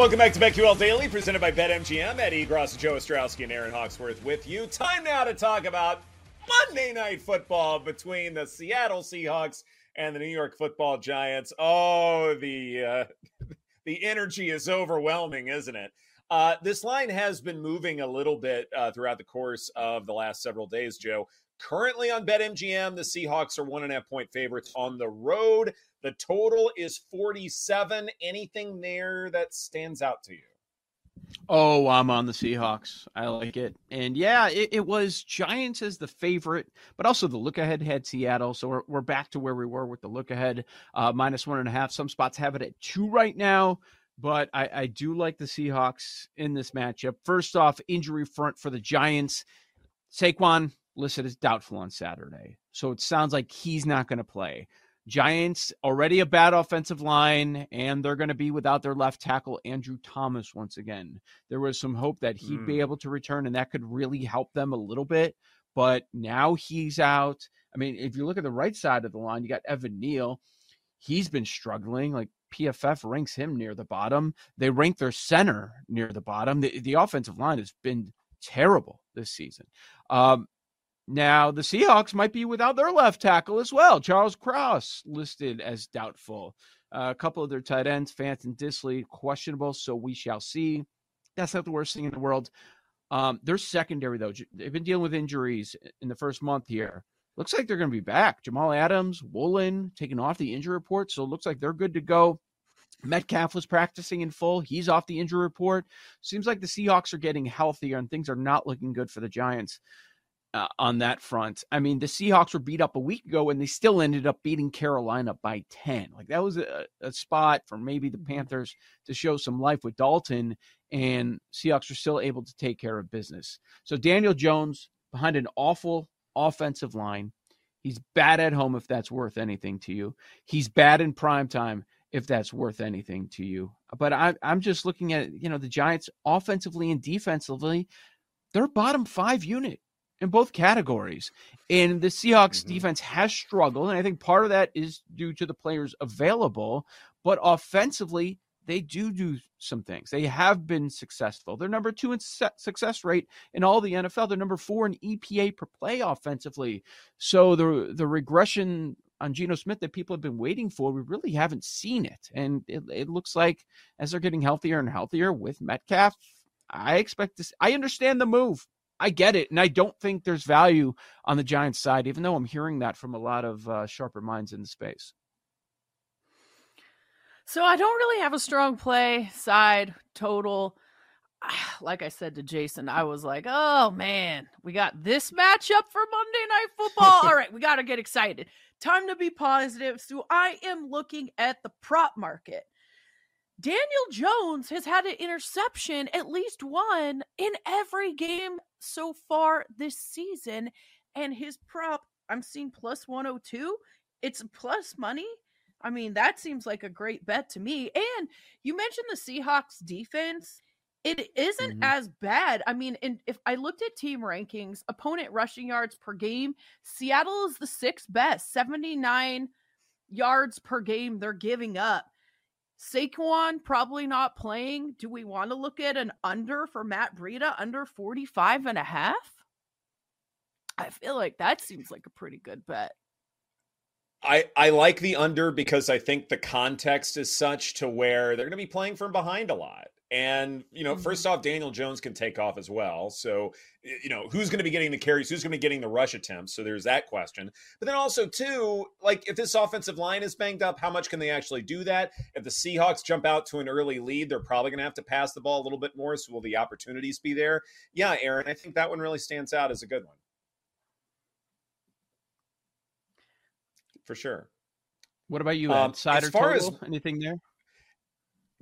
Welcome back to BetQL Daily, presented by BetMGM. Ed Egros, Joe Ostrowski, and Erin Hawksworth with you. Time now to talk about Monday Night Football between the Seattle Seahawks and the New York Football Giants. Oh, the uh, the energy is overwhelming, isn't it? Uh, this line has been moving a little bit uh, throughout the course of the last several days, Joe. Currently on BetMGM, the Seahawks are one and a half point favorites on the road. The total is 47. Anything there that stands out to you? Oh, I'm on the Seahawks. I like it. And yeah, it, it was Giants as the favorite, but also the look ahead had Seattle. So we're, we're back to where we were with the look ahead, uh, minus one and a half. Some spots have it at two right now, but I, I do like the Seahawks in this matchup. First off, injury front for the Giants. Saquon listed as doubtful on Saturday. So it sounds like he's not going to play. Giants already a bad offensive line, and they're going to be without their left tackle, Andrew Thomas, once again. There was some hope that he'd mm. be able to return, and that could really help them a little bit. But now he's out. I mean, if you look at the right side of the line, you got Evan Neal. He's been struggling. Like PFF ranks him near the bottom. They rank their center near the bottom. The, the offensive line has been terrible this season. Um, now, the Seahawks might be without their left tackle as well. Charles Cross listed as doubtful. Uh, a couple of their tight ends, Fant and Dissly, questionable, so we shall see. That's not the worst thing in the world. Um, their secondary, though, they've been dealing with injuries in the first month here. Looks like they're going to be back. Jamal Adams, Woolen taking off the injury report, so it looks like they're good to go. Metcalf was practicing in full. He's off the injury report. Seems like the Seahawks are getting healthier and things are not looking good for the Giants uh, on that front. I mean, the Seahawks were beat up a week ago and they still ended up beating Carolina by 10. Like that was a, a spot for maybe the mm-hmm. Panthers to show some life with Dalton, and Seahawks are still able to take care of business. So Daniel Jones behind an awful offensive line. He's bad at home if that's worth anything to you. He's bad in prime time if that's worth anything to you. But I, I'm just looking at you know the Giants offensively and defensively. They're bottom five unit in both categories. And the Seahawks mm-hmm. defense has struggled. And I think part of that is due to the players available. But offensively, they do do some things. They have been successful. They're number two in success rate in all the NFL. They're number four in EPA per play offensively. So the the regression on Geno Smith that people have been waiting for, we really haven't seen it. And it, it looks like as they're getting healthier and healthier with Metcalf, I expect this. I understand the move. I get it, and I don't think there's value on the Giants side, even though I'm hearing that from a lot of uh, sharper minds in the space. So I don't really have a strong play side total. Like I said to Jason, I was like, oh man, we got this matchup for Monday Night Football. All right, we got to get excited. Time to be positive. So I am looking at the prop market. Daniel Jones has had an interception, at least one, in every game so far this season. And his prop, I'm seeing plus 102. It's plus money. I mean, that seems like a great bet to me. And you mentioned the Seahawks defense. It isn't mm-hmm. as bad. I mean, in, if I looked at team rankings, opponent rushing yards per game, Seattle is the sixth best, 79 yards per game they're giving up. Saquon probably not playing. Do we want to look at an under for Matt Breida under 45 and a half? I feel like that seems like a pretty good bet. I, I like the under because I think the context is such to where they're going to be playing from behind a lot. And, you know, mm-hmm. first off, Daniel Jones can take off as well. So, you know, who's going to be getting the carries? Who's going to be getting the rush attempts? So there's that question. But then also, too, like if this offensive line is banged up, how much can they actually do that? If the Seahawks jump out to an early lead, they're probably going to have to pass the ball a little bit more. So will the opportunities be there? Yeah, Erin, I think that one really stands out as a good one. For sure. What about you, um, Side or total? As, Anything there?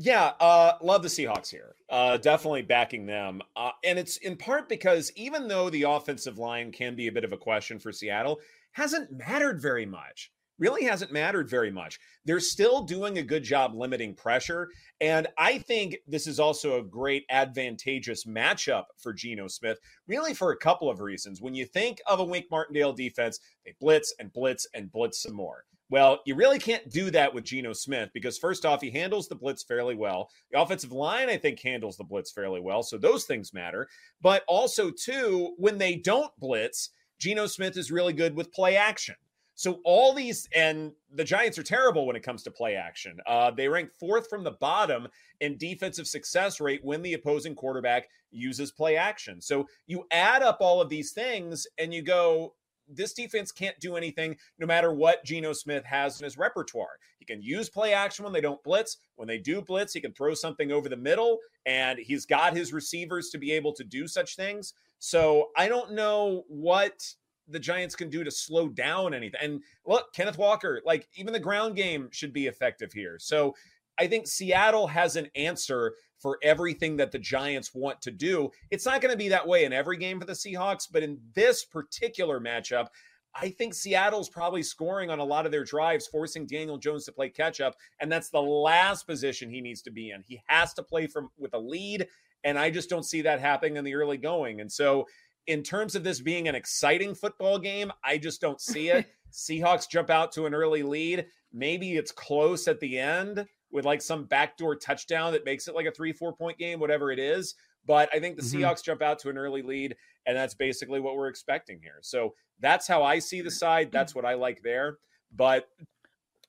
Yeah, uh, love the Seahawks here. Uh, definitely backing them. Uh, and it's in part because even though the offensive line can be a bit of a question for Seattle, hasn't mattered very much. Really hasn't mattered very much. They're still doing a good job limiting pressure. And I think this is also a great advantageous matchup for Geno Smith, really for a couple of reasons. When you think of a Wink Martindale defense, they blitz and blitz and blitz some more. Well, you really can't do that with Geno Smith because, first off, he handles the blitz fairly well. The offensive line, I think, handles the blitz fairly well. So those things matter. But also, too, when they don't blitz, Geno Smith is really good with play action. So all these, and the Giants are terrible when it comes to play action. Uh, they rank fourth from the bottom in defensive success rate when the opposing quarterback uses play action. So you add up all of these things and you go, this defense can't do anything no matter what Geno Smith has in his repertoire. He can use play action when they don't blitz. When they do blitz, he can throw something over the middle, and he's got his receivers to be able to do such things. So I don't know what the Giants can do to slow down anything. And look, Kenneth Walker, like even the ground game should be effective here. So I think Seattle has an answer for everything that the Giants want to do. It's not going to be that way in every game for the Seahawks, but in this particular matchup, I think Seattle's probably scoring on a lot of their drives, forcing Daniel Jones to play catch up, and that's the last position he needs to be in. He has to play from with a lead, and I just don't see that happening in the early going. And so, in terms of this being an exciting football game, I just don't see it. Seahawks jump out to an early lead. Maybe it's close at the end with like some backdoor touchdown that makes it like a three, four point game, whatever it is. But I think the mm-hmm. Seahawks jump out to an early lead, and that's basically what we're expecting here. So that's how I see the side. That's what I like there. But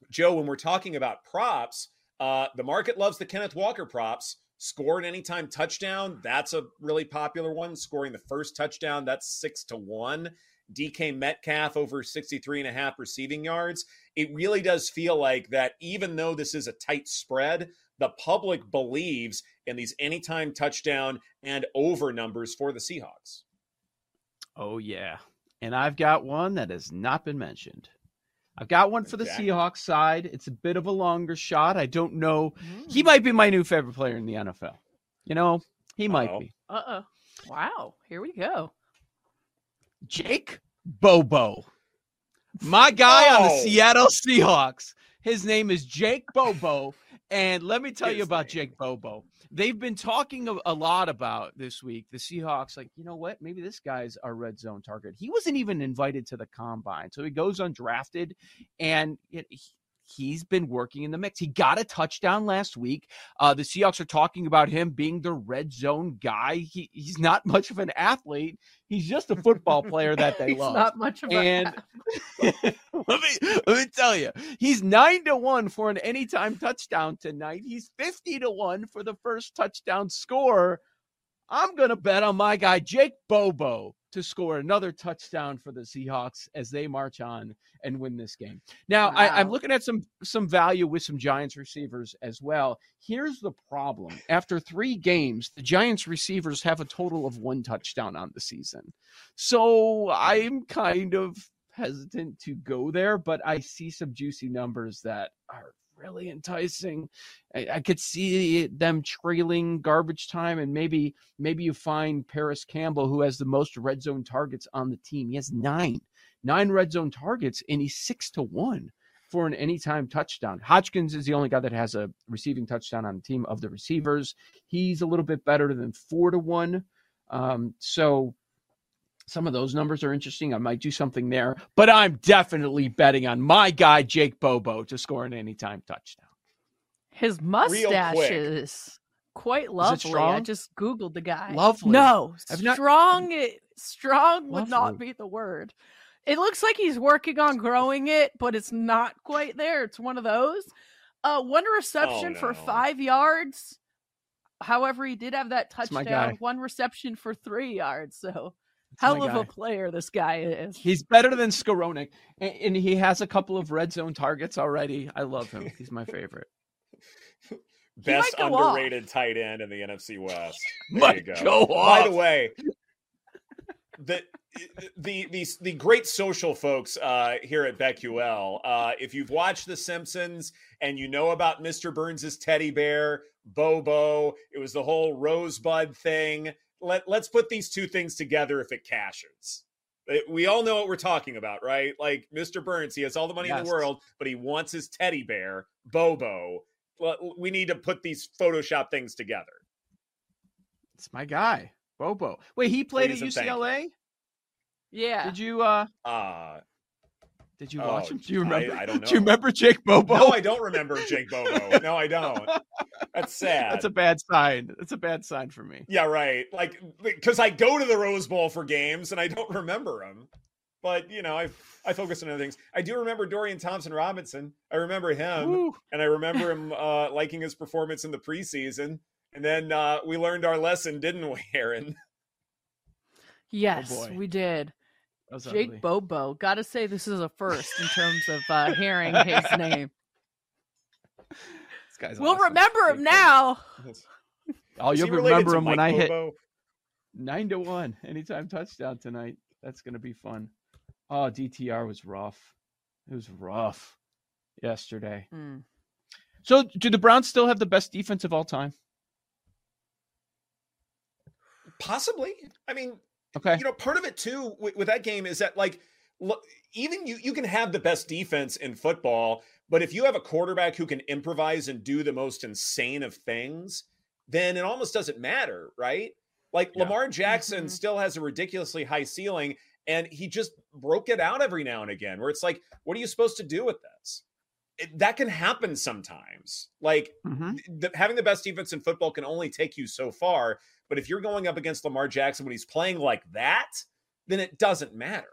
Joe, when we're talking about props, uh, the market loves the Kenneth Walker props. Score an anytime touchdown. That's a really popular one. Scoring the first touchdown, that's six to one. DK Metcalf over 63 and a half receiving yards. It really does feel like that, even though this is a tight spread, the public believes in these anytime touchdown and over numbers for the Seahawks. Oh, yeah. And I've got one that has not been mentioned. I've got one for the Seahawks side. It's a bit of a longer shot. I don't know. Mm. He might be my new favorite player in the NFL. You know, he Uh-oh. might be. Uh oh. Wow. Here we go. Jake Bobo. My guy oh. on the oh. Seattle Seahawks. His name is Jake Bobo. And let me tell His you about name. Jake Bobo. They've been talking a, lot about this week. The Seahawks, like, you know what? Maybe this guy's our red zone target. He wasn't even invited to the combine. So he goes undrafted and it, he's been working in the mix. He got a touchdown last week. Uh, the Seahawks are talking about him being the red zone guy. He, he's not much of an athlete. He's just a football player that they he's love. Not much of and let me let me tell you, he's nine to one for an anytime touchdown tonight. He's fifty to one for the first touchdown score. I'm gonna bet on my guy Jake Bobo to score another touchdown for the Seahawks as they march on and win this game. Now, I, I'm looking at some some value with some Giants receivers as well. Here's the problem: after three games, the Giants receivers have a total of one touchdown on the season. So I'm kind of hesitant to go there, but I see some juicy numbers that are really enticing. I, I could see them trailing garbage time, and maybe maybe you find Parris Campbell, who has the most red zone targets on the team. He has nine, nine red zone targets, and he's six to one for an anytime touchdown. Hodgins is the only guy that has a receiving touchdown on the team of the receivers. He's a little bit better than four to one. Um, so some of those numbers are interesting. I might do something there, but I'm definitely betting on my guy Jake Bobo to score an anytime touchdown. His mustache is quite lovely. I strong? just googled the guy. Lovely. No, I've not- strong. it- strong would not be the word. It looks like he's working on growing it, but it's not quite there. It's one of those. Uh, one reception for no. five yards. However, he did have that touchdown. One reception for three yards. So That's hell my of a player this guy is. He's better than Skoronik, and, and he has a couple of red zone targets already. I love him. He's my favorite. Best might go off. underrated tight end in the NFC West. There Might you go. go By the way, the the the the great social folks uh, here at BetQL. Uh, if you've watched The Simpsons and you know about Mr. Burns's teddy bear, Bobo, it was the whole rosebud thing. Let let's put these two things together if it cashes. We all know what we're talking about, right? Like Mr. Burns, he has all the money in the world, but he wants his teddy bear, Bobo. We need to put these Photoshop things together. It's my guy, Bobo. Wait, he played Please at and thank you. UCLA. Yeah. Did you uh Uh did you watch Oh, him? Do you remember? I don't know. Do you remember Jake Bobo? no, I don't remember Jake Bobo. No, I don't. That's sad. That's a bad sign. That's a bad sign for me. yeah, right. Like because I go to the Rose Bowl for games and I don't remember him. But you know, I I focus on other things. I do remember Dorian Thompson Robinson. I remember him, Woo. and I remember him uh, liking his performance in the preseason. And then uh, we learned our lesson, didn't we, Erin? Yes, boy. we did. That was Jake ugly. Bobo. Gotta say, this is a first in terms of uh, hearing his name. This guy's We'll awesome. remember him Jake Bobo. now. Oh, Is you'll remember to him when Mike I hit nine to one anytime touchdown tonight. That's gonna be fun. Oh, DTR was rough. It was rough yesterday. Hmm. So, do the Browns still have the best defense of all time? Possibly. I mean, Okay. you know, part of it too with, with that game is that like look, even you you can have the best defense in football, but if you have a quarterback who can improvise and do the most insane of things, then it almost doesn't matter, right? Like Yeah. Lamar Jackson Mhm. still has a ridiculously high ceiling and he just broke it out every now and again where it's like what are you supposed to do with this? It, that can happen sometimes. Like Mhm. the, having the best defense in football can only take you so far. But if you're going up against Lamar Jackson when he's playing like that, then it doesn't matter.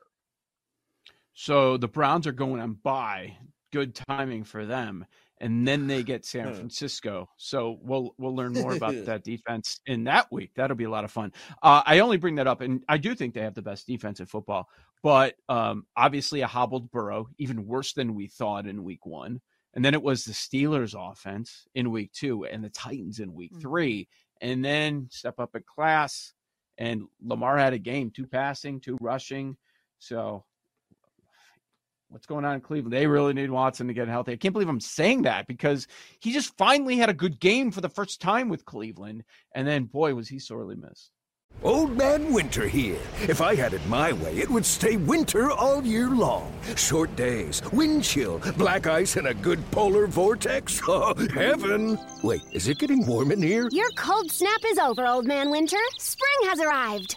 So the Browns are going on bye. Good timing for them. And then they get San Francisco. So we'll we'll learn more about that defense in that week. That'll be a lot of fun. Uh, I only bring that up, and I do think they have the best defense in football. But um, obviously, a hobbled Burrow, even worse than we thought in Week One. And then it was the Steelers' offense in Week Two, and the Titans in Week Mhm. Three. And then step up in class, and Lamar had a game: two passing, two rushing. So what's going on in Cleveland? They really need Watson to get healthy. I can't believe I'm saying that because he just finally had a good game for the first time with Cleveland. And then, boy, was he sorely missed. Old Man Winter here. If I had it my way, it would stay winter all year long. Short days, wind chill, black ice, and a good polar vortex. Oh, heaven! Wait, is it getting warm in here? Your cold snap is over, Old Man Winter. Spring has arrived.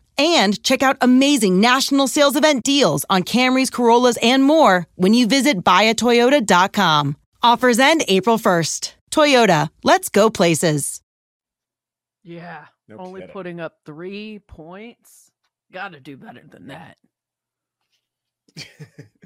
and check out amazing national sales event deals on Camrys, Corollas, and more when you visit buyatoyota.com. Offers end April 1st. Toyota, let's go places. Yeah. No Only kidding. putting up three points. Got to do better than that.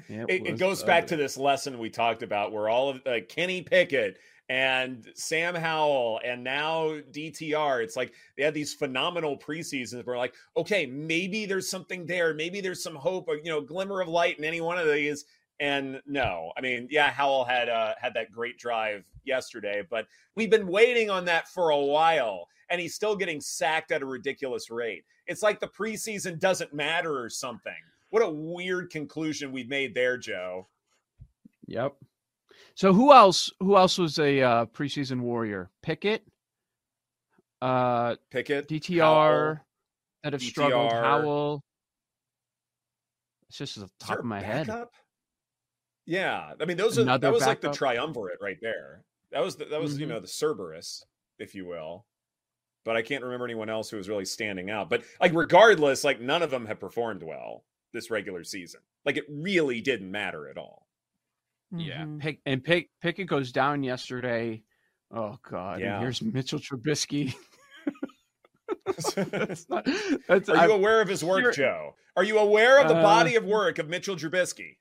Yeah, it, it was goes back to this lesson we talked about where all of uh, Kenny Pickett and Sam Howell and now DTR, it's like they had these phenomenal preseasons. We're like, okay, maybe there's something there. Maybe there's some hope, or, you know, glimmer of light in any one of these. And no, I mean, yeah, Howell had uh, had that great drive yesterday, but we've been waiting on that for a while, and he's still getting sacked at a ridiculous rate. It's like the preseason doesn't matter or something. What a weird conclusion we've made there, Joe. Yep. So who else? Who else was a uh, preseason warrior? Pickett, uh, Pickett, DTR Howell. that have struggled. DTR. Howell. It's just the top of my head. Yeah, I mean, those are that was like the triumvirate right there. That was the, that was you Mhm. know the Cerberus, if you will. But I can't remember anyone else who was really standing out. But like, regardless, like none of them have performed well this regular season. Like, it really didn't matter at all. Yeah, Mhm. Pick and Pick Pickett goes down yesterday. Oh God! Yeah. And here's Mitchell Trubisky. that's not. That's Are I- you aware of his work, Joe? Are you aware of the Uh, body of work of Mitchell Trubisky?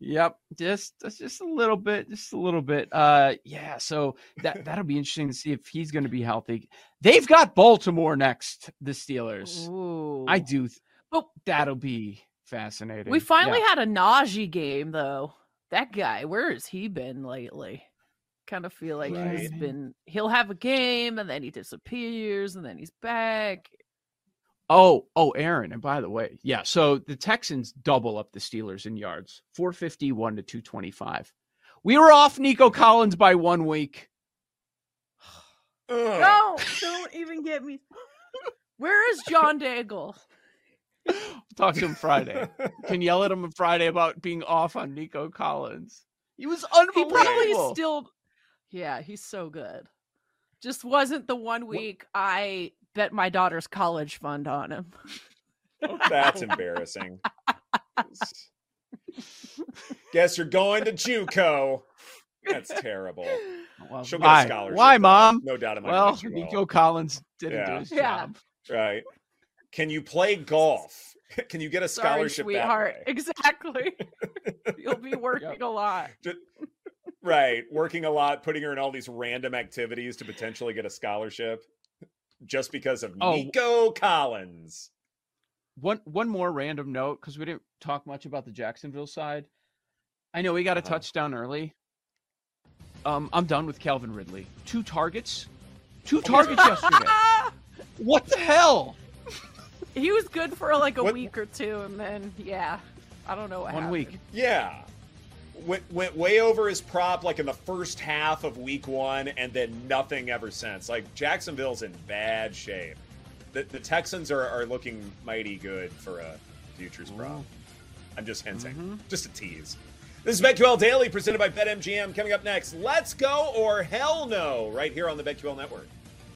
Yep, just that's just a little bit, just a little bit. Uh, yeah. So that that'll be interesting to see if he's going to be healthy. They've got Baltimore next. The Steelers. Ooh. I do. th- But That'll be fascinating. we finally Yeah. had a Najee game, though. That guy, where has he been lately? Kind of feel like he's been. He'll have a game and then he disappears and then he's back. Oh, oh, Erin. And by the way, yeah. So the Texans double up the Steelers in yards, four fifty one to two twenty five. We were off Nico Collins by one week. Ugh. No, don't even get me. Where is John Daigle? Talk to him Friday. Can yell at him on Friday about being off on Nico Collins. He was unbelievable. He unbelievable. probably still. Yeah, he's so good. Just wasn't the one week I bet my daughter's college fund on him. Oh, that's embarrassing. Guess you're going to JUCO. That's terrible. Well, She'll get why? a scholarship. Why, though. mom? No doubt in my Well, mind she will. Nico Collins didn't Yeah. do his Yeah. job. Right. Can you play golf? Can you get a scholarship? Sorry, scholarship sweetheart. that way? Exactly. You'll be working a lot. Ju- right. Working a lot, putting her in all these random activities to potentially get a scholarship just because of Oh. Nico Collins. One one more random note because we didn't talk much about the Jacksonville side. I know he got a Uh-huh. touchdown early. Um, I'm done with Calvin Ridley. Two targets, Two targets yesterday. What the hell? He was good for like a What- week or two, and then yeah, I don't know what One happened. week. Yeah. Went, went way over his prop like in the first half of week one and then nothing ever since. Like Jacksonville's in bad shape. The, the Texans are, are looking mighty good for a futures prop. I'm just hinting. Mhm. Just a tease. This is BetQL Daily presented by BetMGM. Coming up next, let's go or hell no, right here on the BetQL Network.